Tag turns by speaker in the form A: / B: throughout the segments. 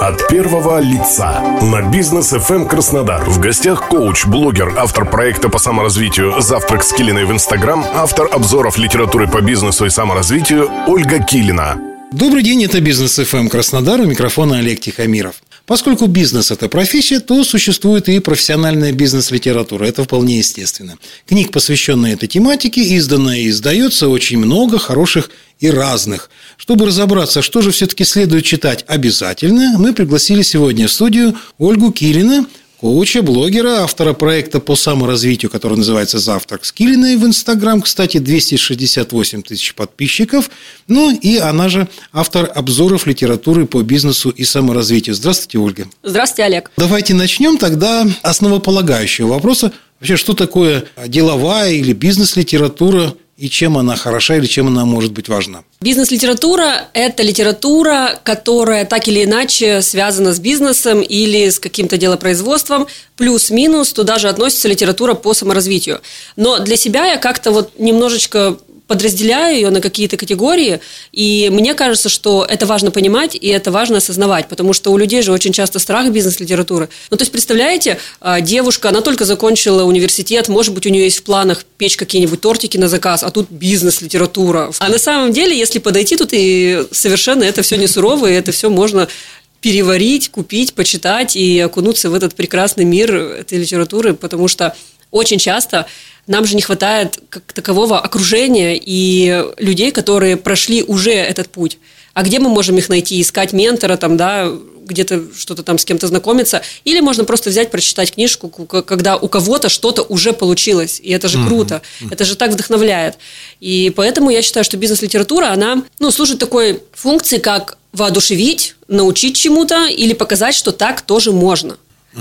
A: От первого лица на бизнес FM Краснодар. В гостях коуч, блогер, автор проекта по саморазвитию «Завтрак с Килиной» в Инстаграм, автор обзоров литературы по бизнесу и саморазвитию Ольга Килина.
B: Добрый день, это Бизнес ФМ Краснодар, у микрофона Олег Тихомиров. Поскольку бизнес – это профессия, то существует и профессиональная бизнес-литература. Это вполне естественно. Книг, посвященных этой тематике, изданная и издается очень много хороших и разных. Чтобы разобраться, что же все-таки следует читать обязательно, мы пригласили сегодня в студию Ольгу Килина, коуча, блогера, автора проекта по саморазвитию, который называется «Завтрак с Килиной» в Инстаграм. Кстати, 268 тысяч подписчиков. Ну, и она же автор обзоров литературы по бизнесу и саморазвитию. Здравствуйте, Ольга.
C: Здравствуйте, Олег.
B: Давайте начнем тогда основополагающего вопроса. Вообще, что такое деловая или бизнес-литература и чем она хороша или чем она может быть важна?
C: Бизнес-литература – это литература, которая так или иначе связана с бизнесом или с каким-то делопроизводством. Плюс-минус туда же относится литература по саморазвитию. Но для себя я как-то вот немножечко подразделяю ее на какие-то категории, и мне кажется, что это важно понимать, и это важно осознавать, потому что у людей же очень часто страх бизнес-литературы. Ну, то есть, представляете, а, девушка, она только закончила университет, может быть, у нее есть в планах печь какие-нибудь тортики на заказ, а тут бизнес-литература. А на самом деле, если подойти, тут и совершенно это все не сурово, и это все можно переварить, купить, почитать и окунуться в этот прекрасный мир этой литературы, потому что очень часто нам же не хватает как такового окружения и людей, которые прошли уже этот путь. А где мы можем их найти? Искать ментора, там, да, где-то что-то там с кем-то знакомиться. Или можно просто взять, прочитать книжку, когда у кого-то что-то уже получилось. И это же круто. Это же так вдохновляет. И поэтому я считаю, что бизнес-литература, она ну, служит такой функции, как воодушевить, научить чему-то или показать, что так тоже можно.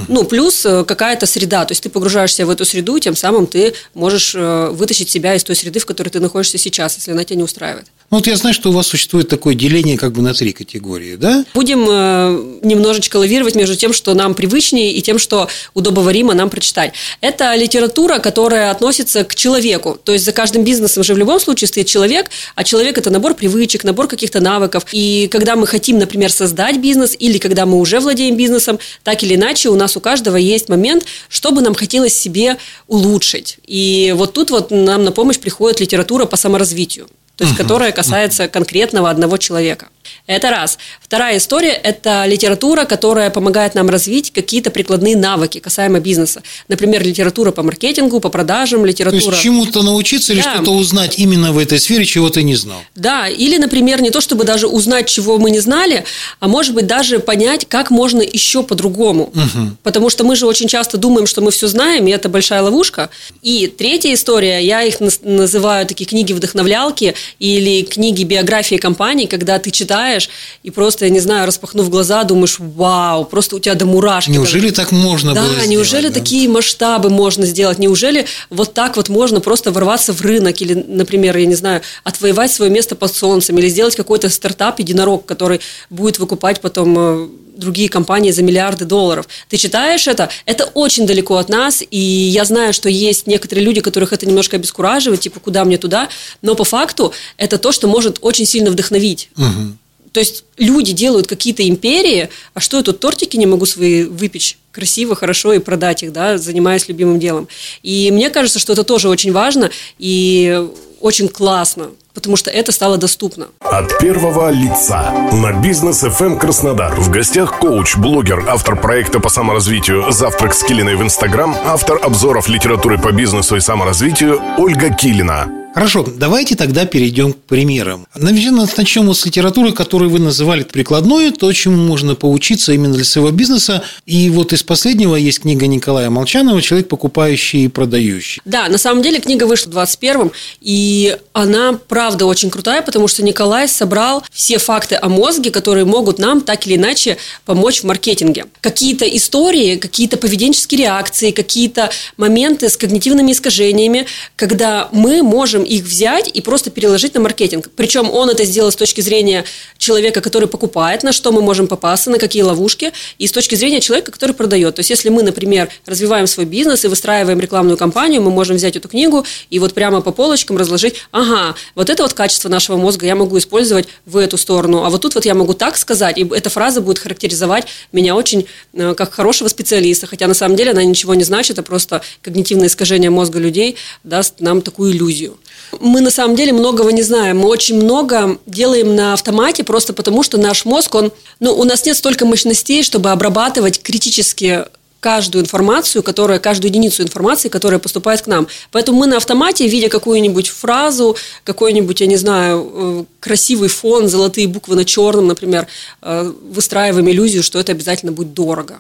C: Ну, плюс э, какая-то среда. То есть ты погружаешься в эту среду, тем самым ты можешь э, вытащить себя из той среды, в которой ты находишься сейчас, если она тебя не устраивает.
B: Ну, вот я знаю, что у вас существует такое деление как бы на три категории, да?
C: Будем э, немножечко лавировать между тем, что нам привычнее, и тем, что удобоваримо нам прочитать. Это литература, которая относится к человеку. То есть за каждым бизнесом же в любом случае стоит человек, а человек – это набор привычек, набор каких-то навыков. И когда мы хотим, например, создать бизнес, или когда мы уже владеем бизнесом, так или иначе у нас у каждого есть момент, что бы нам хотелось себе улучшить. И вот тут вот нам на помощь приходит литература по саморазвитию то есть, которая касается конкретного одного человека. Это раз. Вторая история – это литература, которая помогает нам развить какие-то прикладные навыки касаемо бизнеса. Например, литература по маркетингу, по продажам, литература…
B: То есть, чему-то научиться или да. что-то узнать именно в этой сфере, чего ты не знал.
C: Да, или, например, не то, чтобы даже узнать, чего мы не знали, а может быть, даже понять, как можно еще по-другому. Угу. Потому что мы же очень часто думаем, что мы все знаем, и это большая ловушка. И третья история, я их называю такие книги-вдохновлялки или книги биографии компаний, когда ты читаешь читаешь, и просто, я не знаю, распахнув глаза, думаешь, вау, просто у тебя до мурашки.
B: Неужели так можно
C: да,
B: было сделать?
C: Неужели да? такие масштабы можно сделать? Неужели вот так вот можно просто ворваться в рынок или, например, я не знаю, отвоевать свое место под солнцем или сделать какой-то стартап единорог, который будет выкупать потом э, другие компании за миллиарды долларов. Ты читаешь это, это очень далеко от нас, и я знаю, что есть некоторые люди, которых это немножко обескураживает, типа, куда мне туда, но по факту это то, что может очень сильно вдохновить. Угу. То есть люди делают какие-то империи, а что я тут тортики не могу свои выпечь красиво, хорошо и продать их, да, занимаясь любимым делом. И мне кажется, что это тоже очень важно и очень классно, потому что это стало доступно.
A: От первого лица на бизнес FM Краснодар. В гостях коуч, блогер, автор проекта по саморазвитию «Завтрак с Килиной» в Инстаграм, автор обзоров литературы по бизнесу и саморазвитию Ольга Килина.
B: Хорошо, давайте тогда перейдем к примерам. Наверное, начнем с литературы, которую вы называли прикладной, то, чему можно поучиться именно для своего бизнеса. И вот из последнего есть книга Николая Молчанова «Человек, покупающий и продающий».
C: Да, на самом деле книга вышла в 21-м, и она, правда, очень крутая, потому что Николай собрал все факты о мозге, которые могут нам так или иначе помочь в маркетинге. Какие-то истории, какие-то поведенческие реакции, какие-то моменты с когнитивными искажениями, когда мы можем их взять и просто переложить на маркетинг. Причем он это сделал с точки зрения человека, который покупает, на что мы можем попасться, на какие ловушки, и с точки зрения человека, который продает. То есть, если мы, например, развиваем свой бизнес и выстраиваем рекламную кампанию, мы можем взять эту книгу и вот прямо по полочкам разложить, ага, вот это вот качество нашего мозга я могу использовать в эту сторону, а вот тут вот я могу так сказать, и эта фраза будет характеризовать меня очень э, как хорошего специалиста, хотя на самом деле она ничего не значит, а просто когнитивное искажение мозга людей даст нам такую иллюзию. Мы на самом деле многого не знаем. Мы очень много делаем на автомате просто потому, что наш мозг, он, ну, у нас нет столько мощностей, чтобы обрабатывать критически каждую информацию, которая, каждую единицу информации, которая поступает к нам. Поэтому мы на автомате, видя какую-нибудь фразу, какой-нибудь, я не знаю, э, красивый фон, золотые буквы на черном, например, э, выстраиваем иллюзию, что это обязательно будет дорого.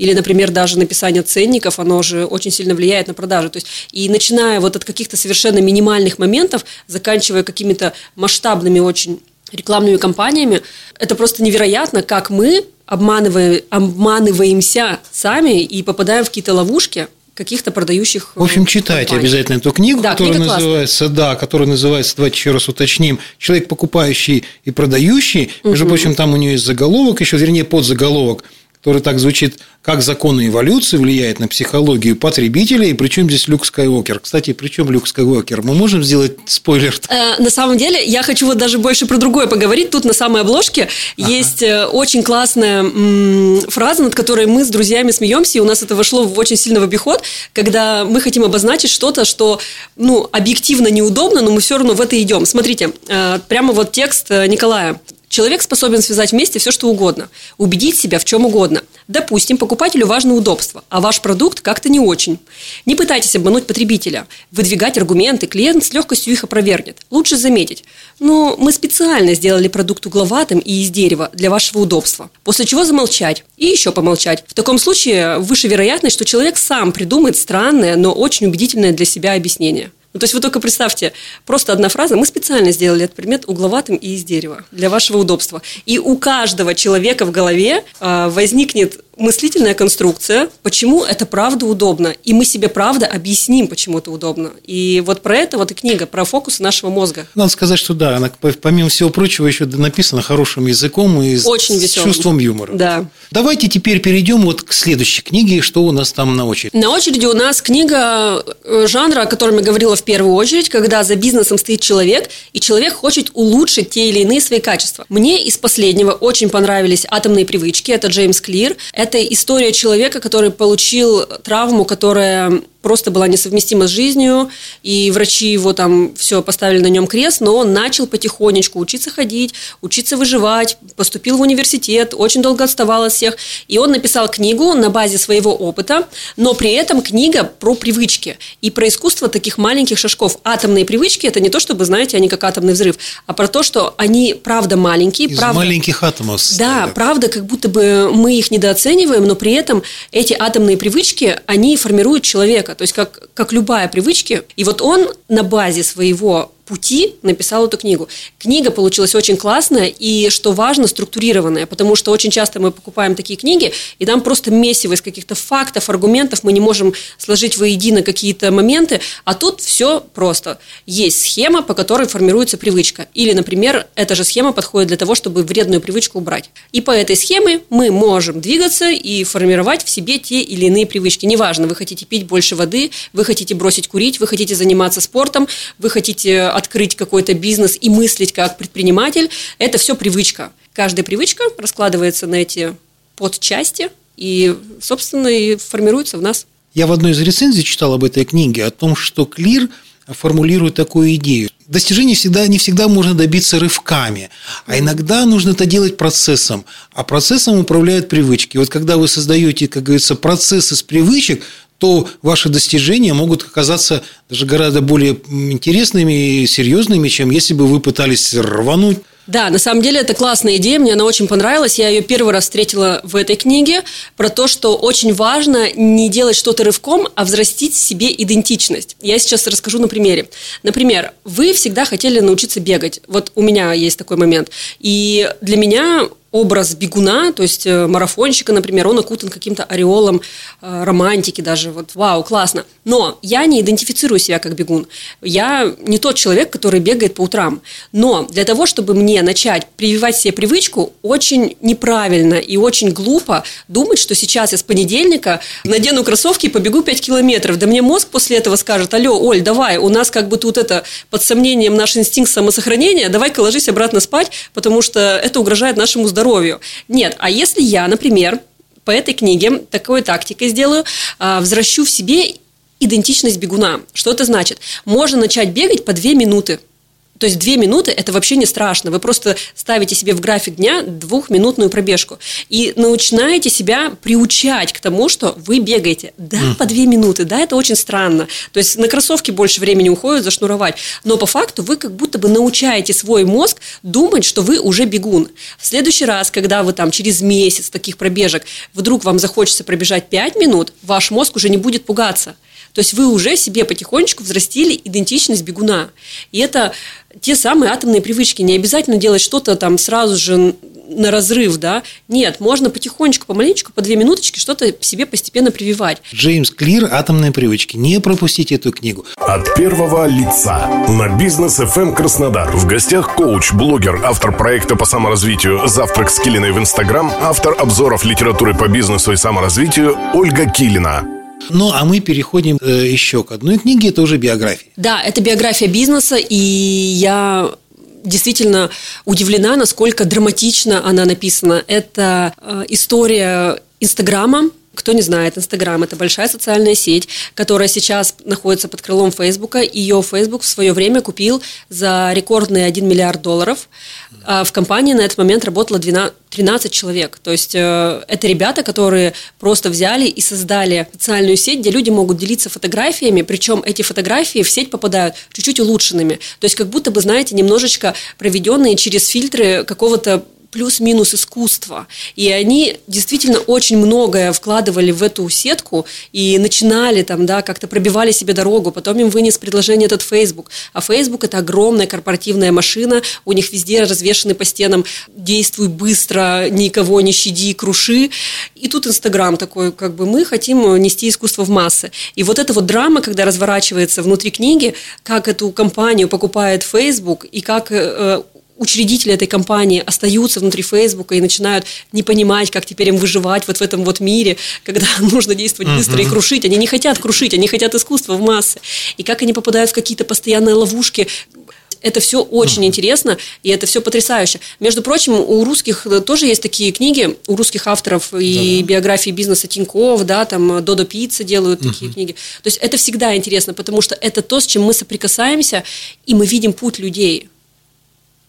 C: Или, например, даже написание ценников, оно же очень сильно влияет на продажи. То есть, и начиная вот от каких-то совершенно минимальных моментов, заканчивая какими-то масштабными очень рекламными кампаниями, это просто невероятно, как мы обманываем, обманываемся сами и попадаем в какие-то ловушки, каких-то продающих
B: В общем, читайте
C: компаний.
B: обязательно эту книгу,
C: да,
B: которая
C: книга
B: называется, да, которая называется, давайте еще раз уточним, «Человек, покупающий и продающий». Между угу. прочим, там у нее есть заголовок, еще, вернее, подзаголовок – который так звучит, как законы эволюции влияют на психологию потребителя, и причем здесь Люк Скайуокер. Кстати, причем Люк Скайуокер? Мы можем сделать спойлер?
C: Э, на самом деле, я хочу вот даже больше про другое поговорить. Тут на самой обложке ага. есть э, очень классная м- фраза, над которой мы с друзьями смеемся, и у нас это вошло в очень сильно в обиход, когда мы хотим обозначить что-то, что ну, объективно неудобно, но мы все равно в это идем. Смотрите, э, прямо вот текст э, Николая. Человек способен связать вместе все, что угодно, убедить себя в чем угодно. Допустим, покупателю важно удобство, а ваш продукт как-то не очень. Не пытайтесь обмануть потребителя. Выдвигать аргументы, клиент с легкостью их опровергнет. Лучше заметить. Но мы специально сделали продукт угловатым и из дерева для вашего удобства. После чего замолчать и еще помолчать. В таком случае выше вероятность, что человек сам придумает странное, но очень убедительное для себя объяснение. Ну, то есть вы только представьте, просто одна фраза, мы специально сделали этот предмет угловатым и из дерева для вашего удобства. И у каждого человека в голове э, возникнет мыслительная конструкция, почему это правда удобно. И мы себе правда объясним, почему это удобно. И вот про это вот и книга, про фокусы нашего мозга.
B: Надо сказать, что да, она, помимо всего прочего, еще написана хорошим языком и
C: Очень
B: с
C: веселым.
B: чувством юмора.
C: Да.
B: Давайте теперь перейдем вот к следующей книге, что у нас там на очереди.
C: На очереди у нас книга э, жанра, о котором я говорила в первую очередь, когда за бизнесом стоит человек, и человек хочет улучшить те или иные свои качества. Мне из последнего очень понравились «Атомные привычки», это Джеймс Клир. Это история человека, который получил травму, которая просто была несовместима с жизнью, и врачи его там все поставили на нем крест, но он начал потихонечку учиться ходить, учиться выживать, поступил в университет, очень долго отставал от всех, и он написал книгу на базе своего опыта, но при этом книга про привычки и про искусство таких маленьких шажков. Атомные привычки – это не то, чтобы, знаете, они как атомный взрыв, а про то, что они правда маленькие.
B: Из
C: правда,
B: маленьких атомов.
C: Да, правда, как будто бы мы их недооцениваем, но при этом эти атомные привычки, они формируют человека человека, то есть как, как любая привычка. И вот он на базе своего пути написал эту книгу. Книга получилась очень классная и, что важно, структурированная, потому что очень часто мы покупаем такие книги, и там просто месиво из каких-то фактов, аргументов, мы не можем сложить воедино какие-то моменты, а тут все просто. Есть схема, по которой формируется привычка. Или, например, эта же схема подходит для того, чтобы вредную привычку убрать. И по этой схеме мы можем двигаться и формировать в себе те или иные привычки. Неважно, вы хотите пить больше воды, вы хотите бросить курить, вы хотите заниматься спортом, вы хотите открыть какой-то бизнес и мыслить как предприниматель, это все привычка. Каждая привычка раскладывается на эти подчасти и, собственно, и формируется в нас.
B: Я в одной из рецензий читал об этой книге, о том, что Клир формулирует такую идею. Достижений всегда, не всегда можно добиться рывками, а иногда нужно это делать процессом. А процессом управляют привычки. Вот когда вы создаете, как говорится, процесс из привычек, то ваши достижения могут оказаться даже гораздо более интересными и серьезными, чем если бы вы пытались рвануть
C: да, на самом деле это классная идея, мне она очень понравилась. Я ее первый раз встретила в этой книге про то, что очень важно не делать что-то рывком, а взрастить себе идентичность. Я сейчас расскажу на примере. Например, вы всегда хотели научиться бегать. Вот у меня есть такой момент. И для меня образ бегуна, то есть э, марафонщика, например, он окутан каким-то ореолом э, романтики даже, вот вау, классно. Но я не идентифицирую себя как бегун. Я не тот человек, который бегает по утрам. Но для того, чтобы мне начать прививать себе привычку, очень неправильно и очень глупо думать, что сейчас я с понедельника надену кроссовки и побегу 5 километров. Да мне мозг после этого скажет, алло, Оль, давай, у нас как бы тут это под сомнением наш инстинкт самосохранения, давай-ка ложись обратно спать, потому что это угрожает нашему здоровью здоровью. Нет, а если я, например, по этой книге такой тактикой сделаю, а, возвращу в себе идентичность бегуна. Что это значит? Можно начать бегать по две минуты. То есть две минуты – это вообще не страшно. Вы просто ставите себе в график дня двухминутную пробежку и начинаете себя приучать к тому, что вы бегаете. Да, mm. по две минуты, да, это очень странно. То есть на кроссовки больше времени уходит зашнуровать, но по факту вы как будто бы научаете свой мозг думать, что вы уже бегун. В следующий раз, когда вы там через месяц таких пробежек вдруг вам захочется пробежать пять минут, ваш мозг уже не будет пугаться. То есть вы уже себе потихонечку взрастили идентичность бегуна. И это те самые атомные привычки. Не обязательно делать что-то там сразу же на разрыв, да. Нет, можно потихонечку, помаленечку, по две минуточки что-то себе постепенно прививать.
B: Джеймс Клир «Атомные привычки». Не пропустите эту книгу.
A: От первого лица на бизнес FM эм Краснодар. В гостях коуч, блогер, автор проекта по саморазвитию «Завтрак с Килиной» в Инстаграм, автор обзоров литературы по бизнесу и саморазвитию Ольга Килина.
B: Ну, а мы переходим э, еще к одной книге, это уже биография.
C: Да, это биография бизнеса, и я действительно удивлена, насколько драматично она написана. Это э, история Инстаграма, кто не знает, Инстаграм – это большая социальная сеть, которая сейчас находится под крылом Фейсбука. Ее Фейсбук в свое время купил за рекордные 1 миллиард долларов. А в компании на этот момент работало 12, 13 человек. То есть э, это ребята, которые просто взяли и создали социальную сеть, где люди могут делиться фотографиями, причем эти фотографии в сеть попадают чуть-чуть улучшенными. То есть как будто бы, знаете, немножечко проведенные через фильтры какого-то плюс-минус искусство. И они действительно очень многое вкладывали в эту сетку и начинали там, да, как-то пробивали себе дорогу. Потом им вынес предложение этот Facebook. А Facebook – это огромная корпоративная машина, у них везде развешаны по стенам «действуй быстро, никого не щади, круши». И тут Инстаграм такой, как бы мы хотим нести искусство в массы. И вот эта вот драма, когда разворачивается внутри книги, как эту компанию покупает Facebook и как э, учредители этой компании остаются внутри Фейсбука и начинают не понимать, как теперь им выживать вот в этом вот мире, когда нужно действовать быстро uh-huh. и крушить. Они не хотят крушить, они хотят искусства в массы. И как они попадают в какие-то постоянные ловушки, это все очень интересно, и это все потрясающе. Между прочим, у русских тоже есть такие книги, у русских авторов и да. биографии бизнеса Тиньков, да, там Додо Пицца делают угу. такие книги. То есть это всегда интересно, потому что это то, с чем мы соприкасаемся, и мы видим путь людей.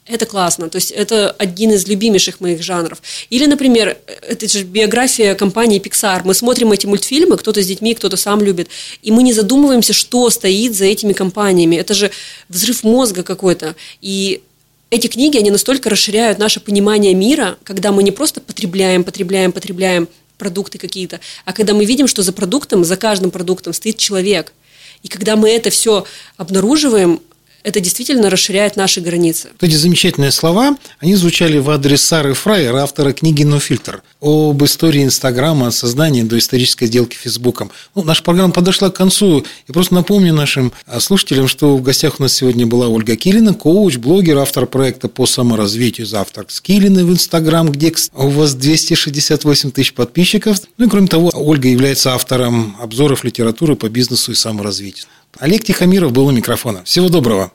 C: Это классно, то есть это один из любимейших моих жанров. Или, например, это же биография компании Pixar. Мы смотрим эти мультфильмы, кто-то с детьми, кто-то сам любит, и мы не задумываемся, что стоит за этими компаниями. Это же взрыв мозга какой-то. И эти книги, они настолько расширяют наше понимание мира, когда мы не просто потребляем, потребляем, потребляем продукты какие-то, а когда мы видим, что за продуктом, за каждым продуктом стоит человек. И когда мы это все обнаруживаем, это действительно расширяет наши границы.
B: Эти замечательные слова, они звучали в адрес Сары Фрайер, автора книги «No Filter», об истории Инстаграма, от создания до исторической сделки Фейсбуком. Ну, наша программа подошла к концу. И просто напомню нашим а, слушателям, что в гостях у нас сегодня была Ольга Килина, коуч, блогер, автор проекта по саморазвитию «Завтрак с Килиной» в Инстаграм, где у вас 268 тысяч подписчиков. Ну и кроме того, Ольга является автором обзоров литературы по бизнесу и саморазвитию. Олег Тихомиров был у микрофона. Всего доброго.